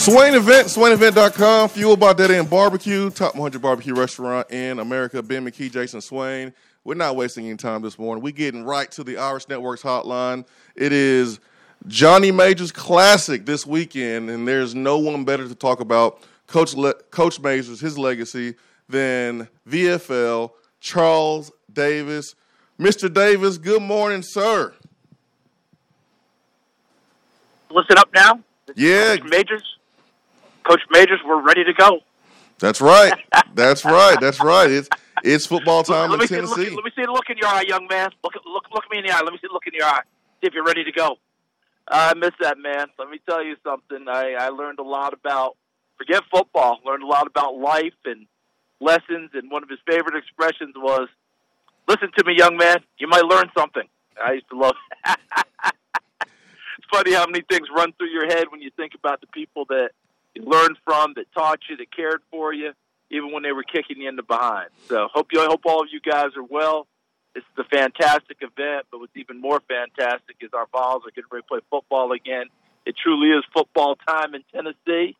Swain Event, SwainEvent.com, fueled by Dead End Barbecue, top 100 barbecue restaurant in America. Ben McKee, Jason Swain. We're not wasting any time this morning. We're getting right to the Irish Networks hotline. It is Johnny Majors Classic this weekend, and there's no one better to talk about Coach Le- Coach Majors, his legacy, than VFL Charles Davis. Mr. Davis, good morning, sir. Listen up now. Yeah, Majors. Coach Majors, we're ready to go. That's right. That's right. That's right. It's it's football time let, in me see, Tennessee. look, let me see the look in your eye, young man. Look, look, look me in the eye. Let me see the look in your eye. See if you're ready to go. I miss that, man. Let me tell you something. I, I learned a lot about, forget football, learned a lot about life and lessons. And one of his favorite expressions was, listen to me, young man. You might learn something. I used to love It's funny how many things run through your head when you think about the people that you learned from, that taught you, that cared for you, even when they were kicking you in the behind. So hope you, I hope all of you guys are well. This is a fantastic event, but what's even more fantastic is our Vols are getting ready to play football again. It truly is football time in Tennessee.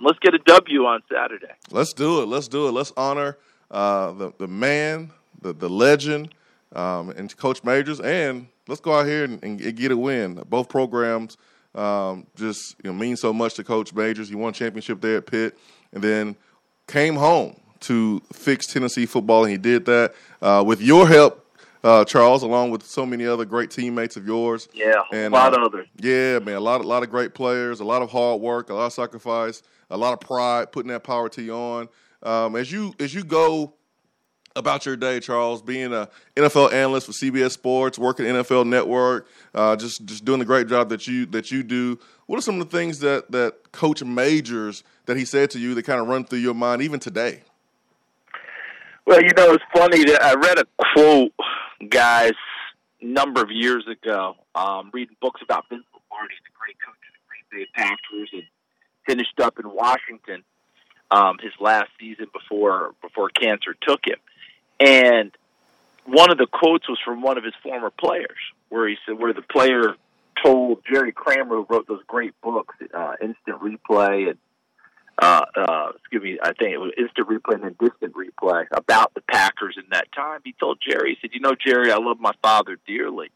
Let's get a W on Saturday. Let's do it. Let's do it. Let's honor uh, the the man, the the legend, um, and Coach Majors, and let's go out here and, and get a win. Both programs um, just you know, mean so much to Coach Majors. He won a championship there at Pitt, and then came home to fix Tennessee football, and he did that uh, with your help, uh, Charles, along with so many other great teammates of yours. Yeah, And, a lot uh, of others. Yeah, man, a lot, of a lot of great players, a lot of hard work, a lot of sacrifice, a lot of pride, putting that power to you on. Um, as you as you go about your day, Charles, being a NFL analyst for CBS Sports, working NFL Network, uh, just just doing the great job that you that you do. What are some of the things that that Coach Majors that he said to you that kind of run through your mind even today? Well, you know, it's funny that I read a quote, guys, a number of years ago, um, reading books about Vince Lombardi, the great coach of the Green Bay Packers, and finished up in Washington um, his last season before before cancer took him. And one of the quotes was from one of his former players, where he said, where the player told Jerry Kramer, who wrote those great books, uh, Instant Replay and uh, uh, excuse me, I think it was instant replay and then distant replay about the Packers in that time. He told Jerry, he said, "You know, Jerry, I love my father dearly.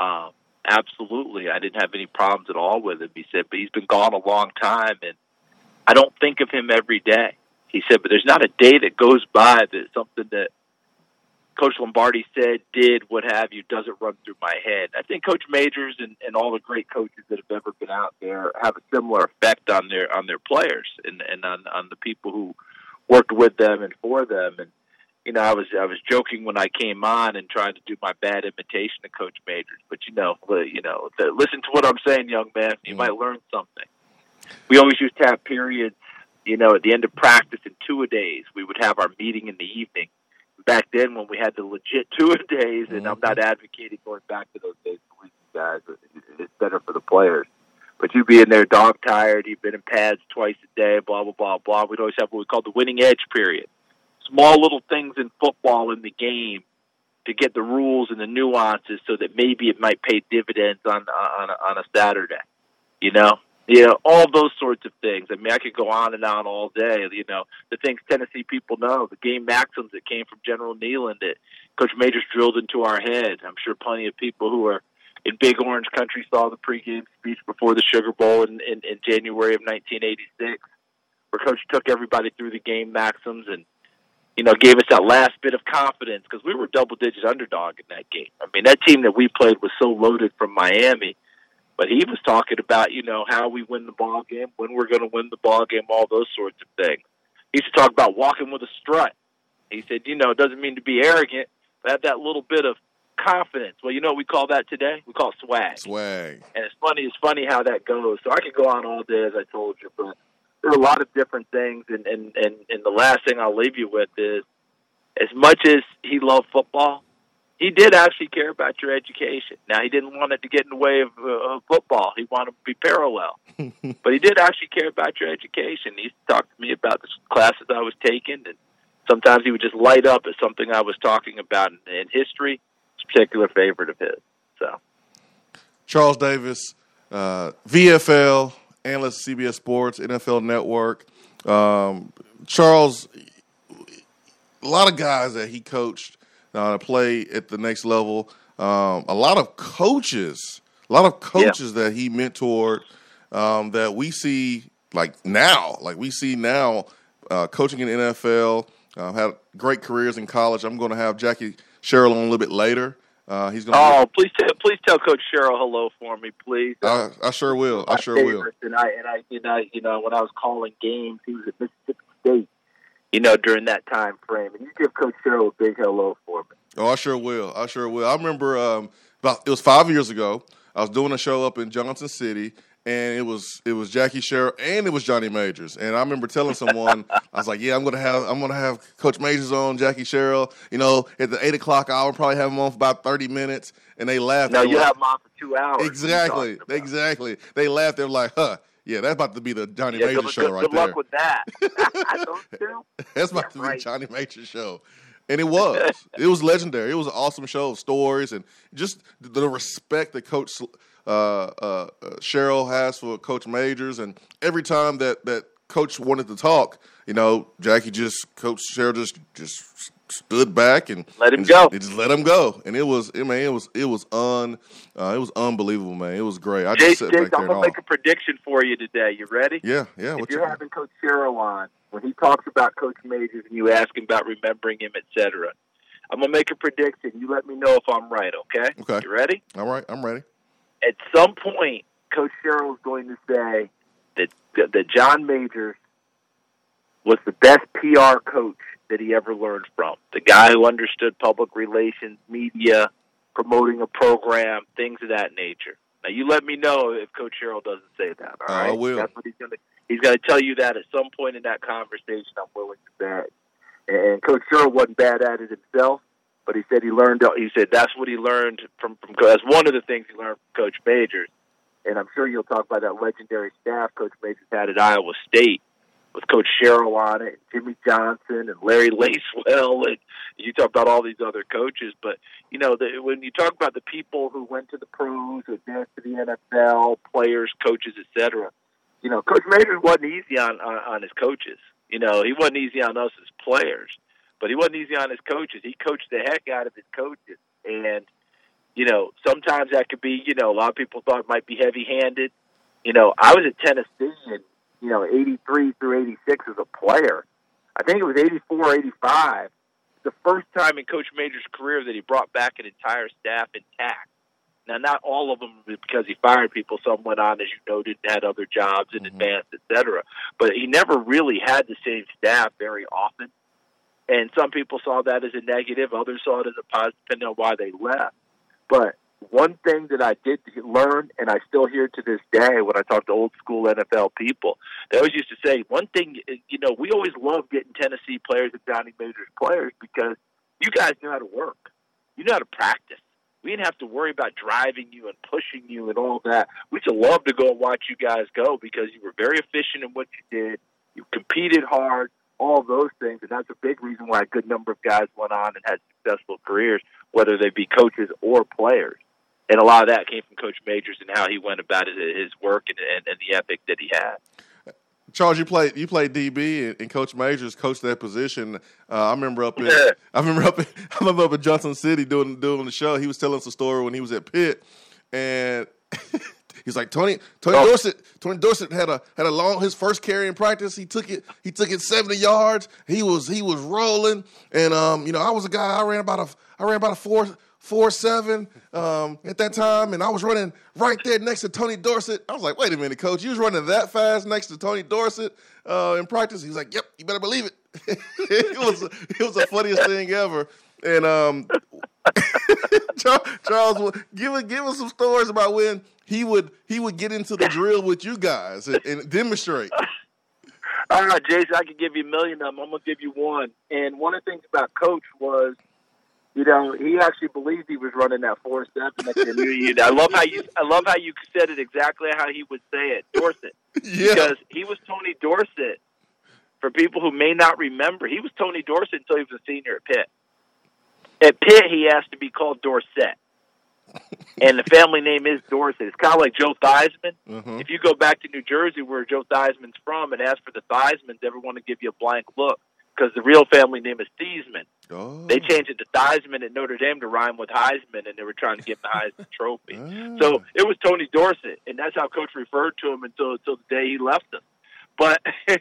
Um, absolutely, I didn't have any problems at all with him." He said, "But he's been gone a long time, and I don't think of him every day." He said, "But there's not a day that goes by that something that Coach Lombardi said, did, what have you, doesn't run through my head. I think Coach Majors and, and all the great coaches that have ever been out there have a similar effect on their on their players and, and on, on the people who worked with them and for them. And you know, I was I was joking when I came on and trying to do my bad imitation of Coach Majors, but you know, you know, the, listen to what I'm saying, young man. You Mm. might learn something. We always used to have periods, you know, at the end of practice in two a days. We would have our meeting in the evening back then when we had the legit two a days, and I'm not mm-hmm. advocating going back to those days, believe me, guys. It's better for the players. But you be in there dog tired, you've been in pads twice a day, blah blah blah blah. We'd always have what we call the winning edge period. Small little things in football in the game to get the rules and the nuances so that maybe it might pay dividends on on on a Saturday. You know, you know all those sorts of things. I mean, I could go on and on all day. You know, the things Tennessee people know, the game maxims that came from General Neyland that Coach Majors drilled into our head. I'm sure plenty of people who are in Big Orange Country saw the pregame speech before the Sugar Bowl in, in, in January of 1986, where Coach took everybody through the game maxims and you know gave us that last bit of confidence because we were double digit underdog in that game. I mean, that team that we played was so loaded from Miami. But he was talking about, you know, how we win the ball game, when we're going to win the ball game, all those sorts of things. He used to talk about walking with a strut. He said, you know, it doesn't mean to be arrogant, but have that little bit of confidence. Well, you know what we call that today? We call it swag. Swag. And it's funny, it's funny how that goes. So I could go on all day, as I told you, but there are a lot of different things. And, and, and, and the last thing I'll leave you with is, as much as he loved football, he did actually care about your education. Now, he didn't want it to get in the way of, uh, of football. He wanted to be parallel. but he did actually care about your education. He talked to me about the classes I was taking, and sometimes he would just light up at something I was talking about in, in history. It's a particular favorite of his. So, Charles Davis, uh, VFL analyst CBS Sports, NFL Network. Um, Charles, a lot of guys that he coached uh, play at the next level. Um, a lot of coaches, a lot of coaches yeah. that he mentored um, that we see like now, like we see now, uh, coaching in the NFL. Uh, had great careers in college. I'm going to have Jackie Sherrill on a little bit later. Uh, he's going to. Oh, please, tell, please tell Coach Sherrill hello for me, please. I, I sure will. I sure will. And I and I and I, you know, when I was calling games, he was at Mississippi State. You know, during that time frame, and you give Coach Sherrill a big hello for me. Oh, I sure will. I sure will. I remember um, about it was five years ago. I was doing a show up in Johnson City, and it was it was Jackie Sherrill and it was Johnny Majors. And I remember telling someone, I was like, "Yeah, I'm gonna have I'm gonna have Coach Majors on, Jackie Sherrill. You know, at the eight o'clock hour, probably have him on for about thirty minutes." And they laughed. No, you like, have him on for two hours. Exactly, exactly. They laughed. They're like, "Huh." Yeah, that's about to be the Johnny yeah, Major good, show good, right good there. Good luck with that. that's about yeah, to be right. Johnny Major show. And it was. it was legendary. It was an awesome show of stories and just the respect that Coach uh, uh, Sherrill has for Coach Majors, and every time that that Coach wanted to talk, you know, Jackie just Coach Sherrill just just stood back and let him and go. Just, just let him go, and it was, I mean, it was it was un, uh, it was unbelievable, man. It was great. I just Jake, sat Jake, back I'm gonna make a prediction for you today. You ready? Yeah, yeah. If you're having Coach Sherrill on, when he talks about Coach Majors and you ask him about remembering him, etc., I'm gonna make a prediction. You let me know if I'm right. Okay. Okay. You ready? All right, I'm ready at some point, Coach Sherrill is going to say that that John Majors was the best PR coach that he ever learned from. The guy who understood public relations, media, promoting a program, things of that nature. Now, you let me know if Coach Sherrill doesn't say that. All right, I will. That's what he's going to. He's going to tell you that at some point in that conversation. I'm willing to bet. And Coach Sherrill wasn't bad at it himself but he said he learned. He said that's what he learned from from. That's one of the things he learned from Coach Majors, and I'm sure you'll talk about that legendary staff Coach Majors had at Iowa State with Coach Sherrill on it, and Jimmy Johnson, and Larry Lacewell, and you talk about all these other coaches. But you know, the, when you talk about the people who went to the pros, who advanced to the NFL, players, coaches, etc. You know, Coach Majors wasn't easy on, on on his coaches. You know, he wasn't easy on us as players but he wasn't easy on his coaches. He coached the heck out of his coaches, and you know sometimes that could be you know a lot of people thought it might be heavy handed. You know, I was at Tennessee in you know '83 through '86 as a player. I think it was '84, '85. The first time in Coach Major's career that he brought back an entire staff intact. Now, not all of them because he fired people. Some went on, as you noted, and had other jobs in mm-hmm. advance, et cetera. But he never really had the same staff very often. And some people saw that as a negative, others saw it as a positive, depending on why they left. But one thing that I did learn, and I still hear to this day when I talk to old school NFL people, they always used to say, one thing, you know, we always love getting Tennessee players and Johnny Majors players because you guys knew how to work. You know how to practice. We didn't have to worry about driving you and pushing you and all that. We just love to go and watch you guys go because you were very efficient in what you did. You competed hard all those things, and that's a big reason why a good number of guys went on and had successful careers, whether they be coaches or players. And a lot of that came from Coach Majors and how he went about it, his work and, and, and the ethic that he had. Charles, you played you played DB, and Coach Majors coached that position. Uh, I remember up in I remember up in, I remember up in Johnson City doing doing the show. He was telling us a story when he was at Pitt, and He's like Tony Tony oh. Dorsett. Tony Dorsett had a had a long his first carry in practice. He took it he took it seventy yards. He was he was rolling, and um you know I was a guy I ran about a I ran about a four four seven um, at that time, and I was running right there next to Tony Dorsett. I was like, wait a minute, coach, you was running that fast next to Tony Dorsett uh, in practice. He was like, yep, you better believe it. it was it was the funniest thing ever. And um, Charles, give give us some stories about when he would he would get into the drill with you guys and, and demonstrate. All right, Jason, I could give you a million of them. I'm gonna give you one. And one of the things about Coach was, you know, he actually believed he was running that four seven. I love how you I love how you said it exactly how he would say it, Dorsett. Yeah. Because he was Tony Dorsett. For people who may not remember, he was Tony Dorsett until he was a senior at Pitt. At Pitt, he asked to be called Dorsett. and the family name is Dorsett. It's kind of like Joe Theismann. Mm-hmm. If you go back to New Jersey, where Joe Theismann's from, and ask for the Theismanns, everyone will give you a blank look because the real family name is Thiesman. Oh. They changed it to Theismann at Notre Dame to rhyme with Heisman, and they were trying to get the Heisman Trophy. Oh. So it was Tony Dorsett, and that's how Coach referred to him until until the day he left us. But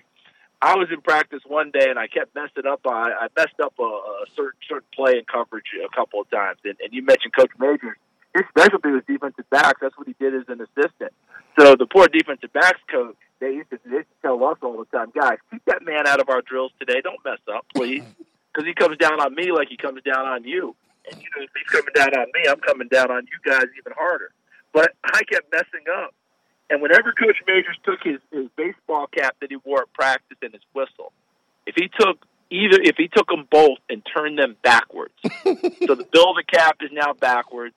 I was in practice one day, and I kept messing up. I, I messed up a, a certain certain play and coverage a couple of times. And, and you mentioned Coach Majors. His specialty was defensive backs. That's what he did as an assistant. So the poor defensive backs coach they used to, they used to tell us all the time, guys, keep that man out of our drills today. Don't mess up, please, because he comes down on me like he comes down on you. And you know, if he's coming down on me, I'm coming down on you guys even harder. But I kept messing up. And whenever Coach Majors took his, his baseball cap that he wore at practice and his whistle, if he took either, if he took them both and turned them backwards, so the bill of the cap is now backwards,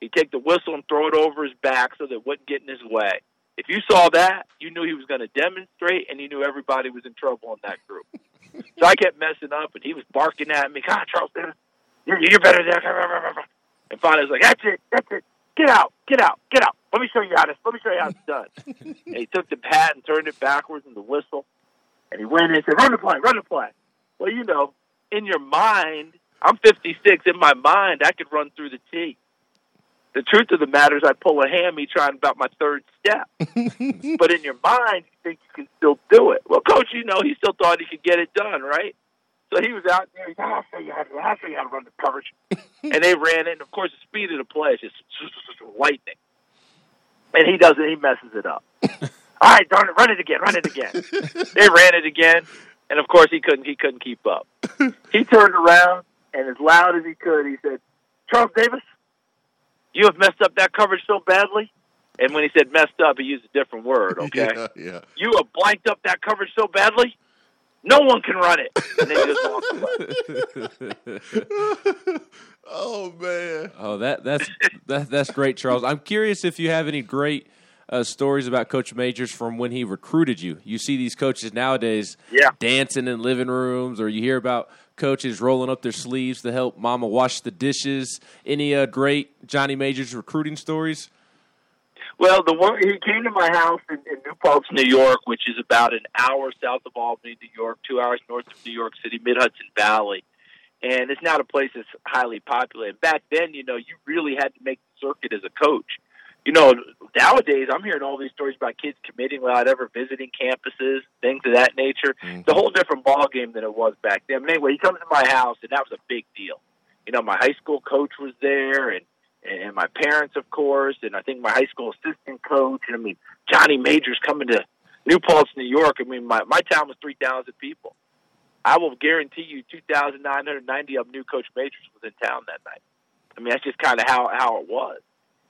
he'd take the whistle and throw it over his back so that it wouldn't get in his way. If you saw that, you knew he was going to demonstrate, and you knew everybody was in trouble in that group. so I kept messing up, and he was barking at me. God, Charles, you're, you're better than. And finally, I was like, "That's it, that's it. Get out, get out, get out. Let me show you how this. Let me show you how it's done." and he took the pat and turned it backwards in the whistle, and he went in and said, "Run the play, run the play." Well, you know, in your mind, I'm 56. In my mind, I could run through the tee the truth of the matter is I pull a hammy trying about my third step. but in your mind, you think you can still do it. Well, coach, you know, he still thought he could get it done, right? So he was out there. He's, I'll show you how to, I'll show you how to run the coverage. and they ran it. And of course, the speed of the play is just lightning. And he does it. He messes it up. All right, darn it, run it again, run it again. they ran it again, and of course he couldn't. He couldn't keep up. he turned around and as loud as he could, he said, "Charles Davis, you have messed up that coverage so badly. And when he said messed up, he used a different word. Okay, yeah, yeah. You have blanked up that coverage so badly, no one can run it. And they just walked away. oh man! Oh, that that's that, that's great, Charles. I'm curious if you have any great uh, stories about Coach Majors from when he recruited you. You see these coaches nowadays yeah. dancing in living rooms, or you hear about coaches rolling up their sleeves to help mama wash the dishes. Any uh, great Johnny Majors recruiting stories? Well, the one he came to my house in, in New Paltz, New York, which is about an hour south of Albany, New York, two hours north of New York City, Mid Hudson Valley, and it's not a place that's highly populated. Back then, you know, you really had to make the circuit as a coach you know, nowadays I'm hearing all these stories about kids committing without ever visiting campuses, things of that nature. Mm-hmm. It's a whole different ball game than it was back then. But anyway, he comes to my house, and that was a big deal. You know, my high school coach was there, and and my parents, of course, and I think my high school assistant coach. And I mean, Johnny Majors coming to New Paltz, New York. I mean, my my town was three thousand people. I will guarantee you, two thousand nine hundred ninety of new Coach Majors was in town that night. I mean, that's just kind of how how it was.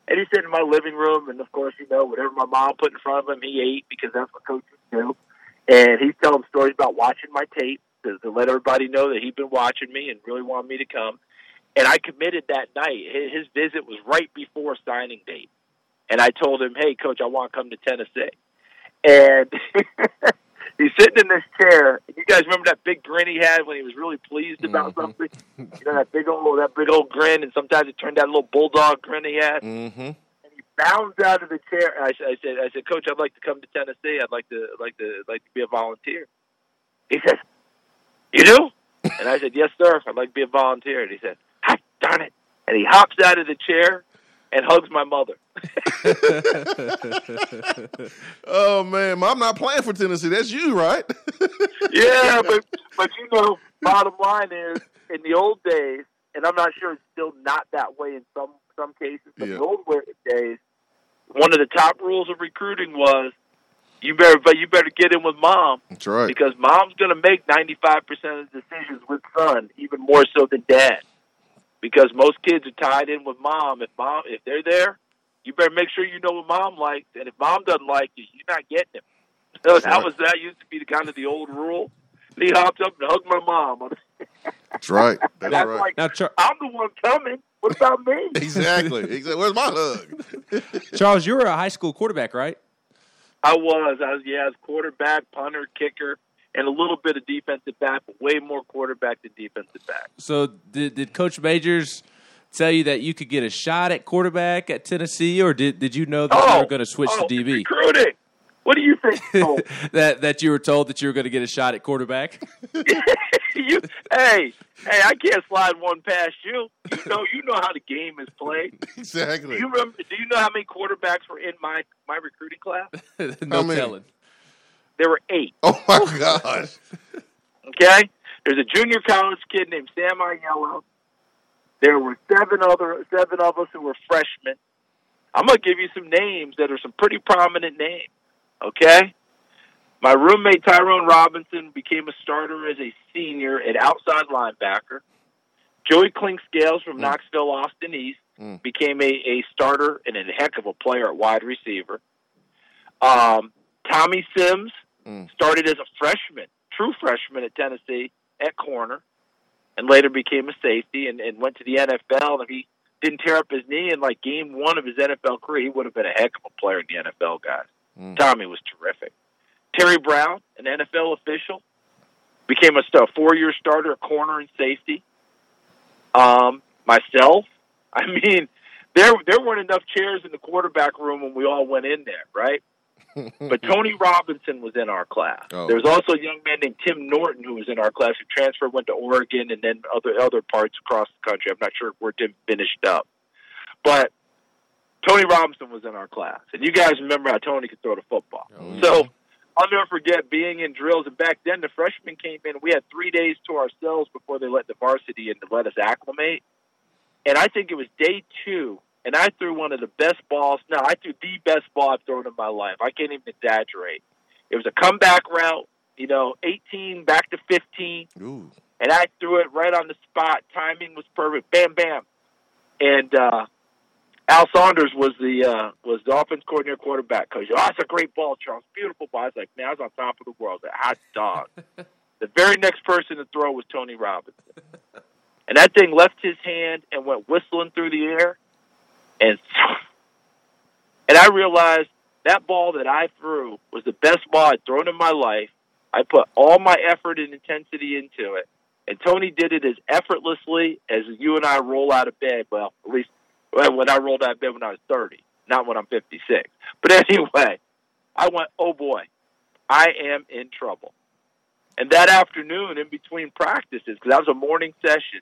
And he's sitting in my living room, and of course, you know, whatever my mom put in front of him, he ate because that's what coaches do. And he's telling stories about watching my tape to, to let everybody know that he'd been watching me and really wanted me to come. And I committed that night. His visit was right before signing date. And I told him, hey, coach, I want to come to Tennessee. And he's sitting in this chair. You guys remember that big grin he had when he was really pleased about mm-hmm. something? You know that big old that big old grin, and sometimes it turned that little bulldog grin he had. Mm-hmm. And he bounds out of the chair. I, I said, I said, Coach, I'd like to come to Tennessee. I'd like to like to like to be a volunteer. He says, You do? and I said, Yes, sir. I'd like to be a volunteer. And he said, Hot darn it! And he hops out of the chair and hugs my mother. oh man, I'm not playing for Tennessee. That's you, right? yeah, but but you know, bottom line is in the old days, and I'm not sure it's still not that way in some some cases. But yeah. the old days, one of the top rules of recruiting was you better but you better get in with mom. That's right. Because mom's going to make 95% of the decisions with son, even more so than dad because most kids are tied in with mom. If mom, if they're there, you better make sure you know what mom likes. And if mom doesn't like you, you're not getting him. So that was that used to be the kind of the old rule. And he hopped up and hugged my mom. That's right. That's, That's right. Like, now, Char- I'm the one coming. What about me? exactly. Exactly. Where's my hug? Charles, you were a high school quarterback, right? I was. I was. Yeah, I was quarterback, punter, kicker and a little bit of defensive back, but way more quarterback than defensive back. So did did Coach Majors tell you that you could get a shot at quarterback at Tennessee, or did did you know that oh, you were oh, going to switch oh, to DB? Recruiting. What do you think? Oh. that that you were told that you were going to get a shot at quarterback? you, hey, hey, I can't slide one past you. You know, you know how the game is played. Exactly. Do you remember? Do you know how many quarterbacks were in my my recruiting class? no telling. There were eight. Oh my gosh. okay, there's a junior college kid named Sam Aiello. There were seven other seven of us who were freshmen. I'm gonna give you some names that are some pretty prominent names. Okay, my roommate Tyrone Robinson became a starter as a senior at outside linebacker. Joey Clinkscales from mm. Knoxville, Austin East, mm. became a, a starter and a heck of a player at wide receiver. Um, Tommy Sims mm. started as a freshman, true freshman at Tennessee at corner, and later became a safety and, and went to the NFL. And if he didn't tear up his knee in like game one of his NFL career, he would have been a heck of a player in the NFL, guys. Mm. Tommy was terrific. Terry Brown, an NFL official, became a four-year starter at corner and safety. Um, myself, I mean, there there weren't enough chairs in the quarterback room when we all went in there, right? but Tony Robinson was in our class. Oh. There was also a young man named Tim Norton who was in our class who transferred, went to Oregon, and then other other parts across the country. I'm not sure where Tim finished up, but Tony Robinson was in our class, and you guys remember how Tony could throw the football. Oh. So I'll never forget being in drills. And back then, the freshmen came in. We had three days to ourselves before they let the varsity in to let us acclimate. And I think it was day two, and I threw one of the best balls. No, I threw the best ball I've thrown in my life. I can't even exaggerate. It was a comeback route, you know, 18 back to 15. Ooh. And I threw it right on the spot. Timing was perfect. Bam, bam. And uh, Al Saunders was the uh, was the offense coordinator quarterback coach. Oh, that's a great ball, Charles. Beautiful ball. I was like, man, I was on top of the world. A hot dog. the very next person to throw was Tony Robinson. And that thing left his hand and went whistling through the air. And and I realized that ball that I threw was the best ball I'd thrown in my life. I put all my effort and intensity into it. And Tony did it as effortlessly as you and I roll out of bed. Well, at least when I rolled out of bed when I was 30, not when I'm 56. But anyway, I went, oh boy, I am in trouble. And that afternoon, in between practices, because that was a morning session,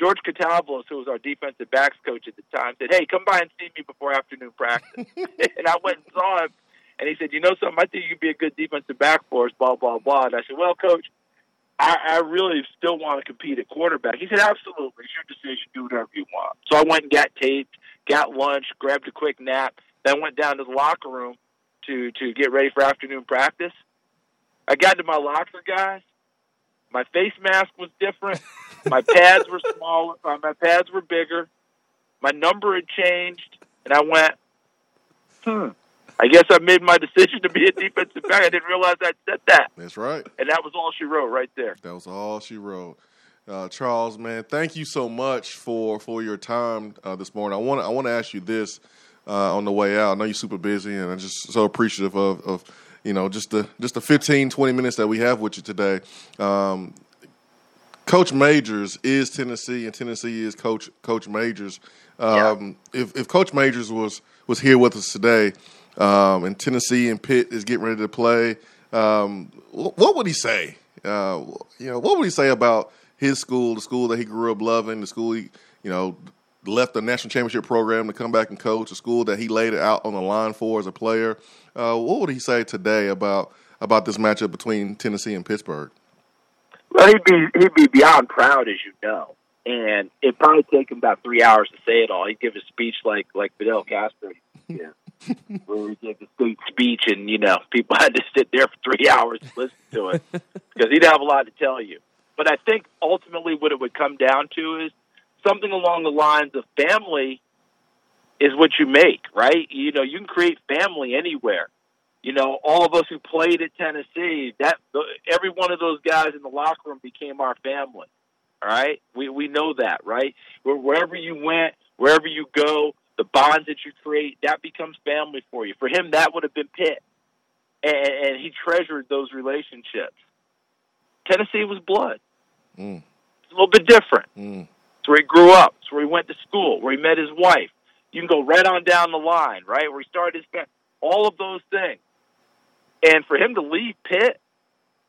George Catavolos, who was our defensive backs coach at the time, said, "Hey, come by and see me before afternoon practice." and I went and saw him, and he said, "You know something? I think you could be a good defensive back for us." Blah blah blah. And I said, "Well, coach, I, I really still want to compete at quarterback. He said, absolutely. It's your decision. Do whatever you want. So I went and got taped, got lunch, grabbed a quick nap, then went down to the locker room to, to get ready for afternoon practice. I got to my locker, guys. My face mask was different. My pads were smaller. Uh, my pads were bigger. My number had changed. And I went, hmm. I guess I made my decision to be a defensive back. I didn't realize I said that. That's right. And that was all she wrote right there. That was all she wrote. Uh, Charles, man, thank you so much for for your time uh, this morning. I want I want to ask you this uh, on the way out. I know you're super busy, and I'm just so appreciative of, of you know just the just the 15, 20 minutes that we have with you today. Um, Coach Majors is Tennessee, and Tennessee is Coach Coach Majors. Um, yeah. If if Coach Majors was was here with us today, um, and Tennessee and Pitt is getting ready to play. Um, what would he say? Uh, you know, what would he say about his school, the school that he grew up loving, the school he, you know, left the national championship program to come back and coach, a school that he laid it out on the line for as a player. Uh, what would he say today about about this matchup between Tennessee and Pittsburgh? Well, he'd be he'd be beyond proud, as you know, and it'd probably take him about three hours to say it all. He'd give a speech like like Fidel Castro. Yeah where he gave the state speech, and you know people had to sit there for three hours to listen to it because he'd have a lot to tell you. But I think ultimately what it would come down to is something along the lines of family is what you make, right? You know, you can create family anywhere. You know, all of us who played at Tennessee, that every one of those guys in the locker room became our family. All right, we we know that, right? Wherever you went, wherever you go, the bonds that you create, that becomes family for you. For him, that would have been Pitt, and, and he treasured those relationships. Tennessee was blood. Mm. It's a little bit different. Mm. It's where he grew up. It's where he went to school. Where he met his wife. You can go right on down the line, right? Where he started his family. All of those things. And for him to leave Pitt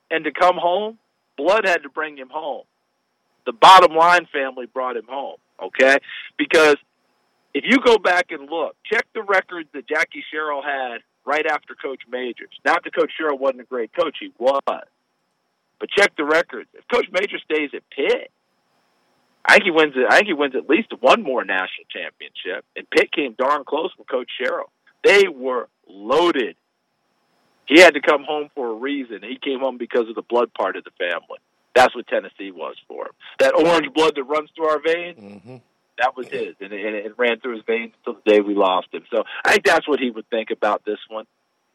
and to come home, Blood had to bring him home. The bottom line family brought him home, okay? Because if you go back and look, check the records that Jackie Sherrill had right after Coach Majors. Not that Coach Sherrill wasn't a great coach, he was. But check the records. If Coach Majors stays at Pitt, I think he wins. I think he wins at least one more national championship. And Pitt came darn close with Coach Sherrill. They were loaded. He had to come home for a reason. He came home because of the blood part of the family. That's what Tennessee was for him. That orange blood that runs through our veins. Mm-hmm. That was his, and it, and it ran through his veins until the day we lost him. So I think that's what he would think about this one.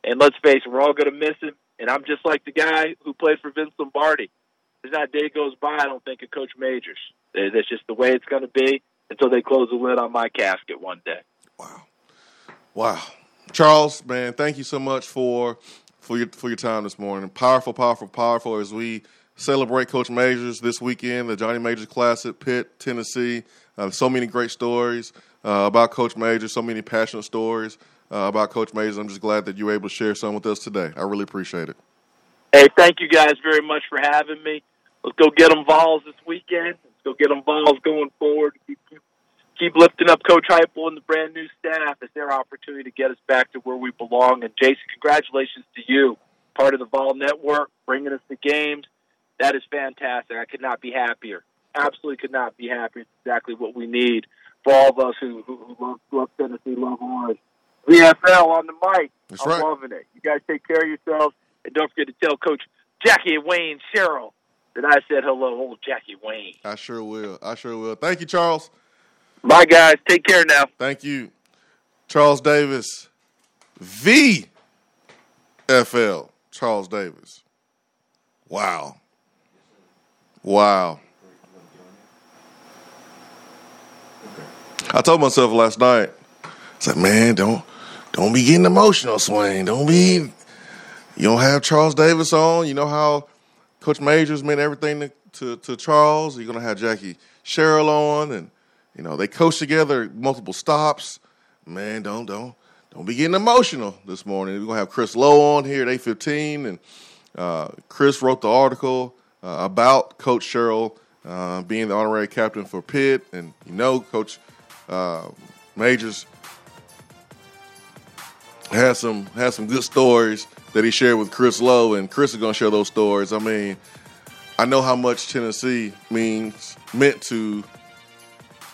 And let's face it, we're all going to miss him. And I'm just like the guy who played for Vince Lombardi. There's not a day goes by I don't think of Coach Majors. That's just the way it's going to be until they close the lid on my casket one day. Wow, wow, Charles, man, thank you so much for for your for your time this morning. Powerful, powerful, powerful as we celebrate Coach Majors this weekend, the Johnny Majors Classic, Pitt, Tennessee. Uh, so many great stories uh, about Coach Majors, so many passionate stories uh, about Coach Majors. I'm just glad that you were able to share some with us today. I really appreciate it. Hey, thank you guys very much for having me. Let's go get them Vols this weekend. Let's go get them Vols going forward. Keep, keep lifting up Coach Heupel and the brand new staff. as their opportunity to get us back to where we belong. And Jason, congratulations to you, part of the Vol Network, bringing us the games. That is fantastic. I could not be happier. Absolutely could not be happier. It's exactly what we need for all of us who, who, who love, love Tennessee, love Orange. VFL on the mic. That's I'm right. loving it. You guys take care of yourselves. And don't forget to tell Coach Jackie Wayne Sherrill that I said hello, old Jackie Wayne. I sure will. I sure will. Thank you, Charles. Bye, guys. Take care now. Thank you, Charles Davis. V. FL. Charles Davis. Wow. Wow. I told myself last night, I said, man, don't don't be getting emotional, Swain. Don't be you don't have Charles Davis on. You know how Coach Majors meant everything to, to, to Charles. You're gonna have Jackie Sherrill on and you know, they coach together multiple stops. Man, don't don't don't be getting emotional this morning. We're gonna have Chris Lowe on here at eight fifteen, and uh, Chris wrote the article uh, about Coach Sherrill uh, being the honorary captain for Pitt, and you know, Coach uh, Majors has some has some good stories that he shared with Chris Lowe, and Chris is gonna share those stories. I mean, I know how much Tennessee means meant to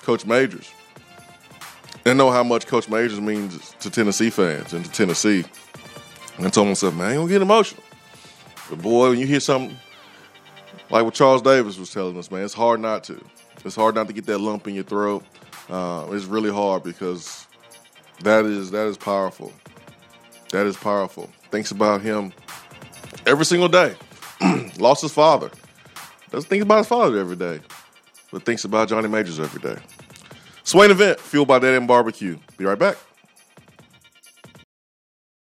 Coach Majors. And know how much Coach Majors means to Tennessee fans and to Tennessee. And I told myself, man, I ain't gonna get emotional. But boy, when you hear something like what Charles Davis was telling us, man, it's hard not to. It's hard not to get that lump in your throat. Uh, it's really hard because that is that is powerful. That is powerful. Thinks about him every single day. Lost his father. Doesn't think about his father every day, but thinks about Johnny Majors every day. Swain event fueled by Dead End Barbecue. Be right back.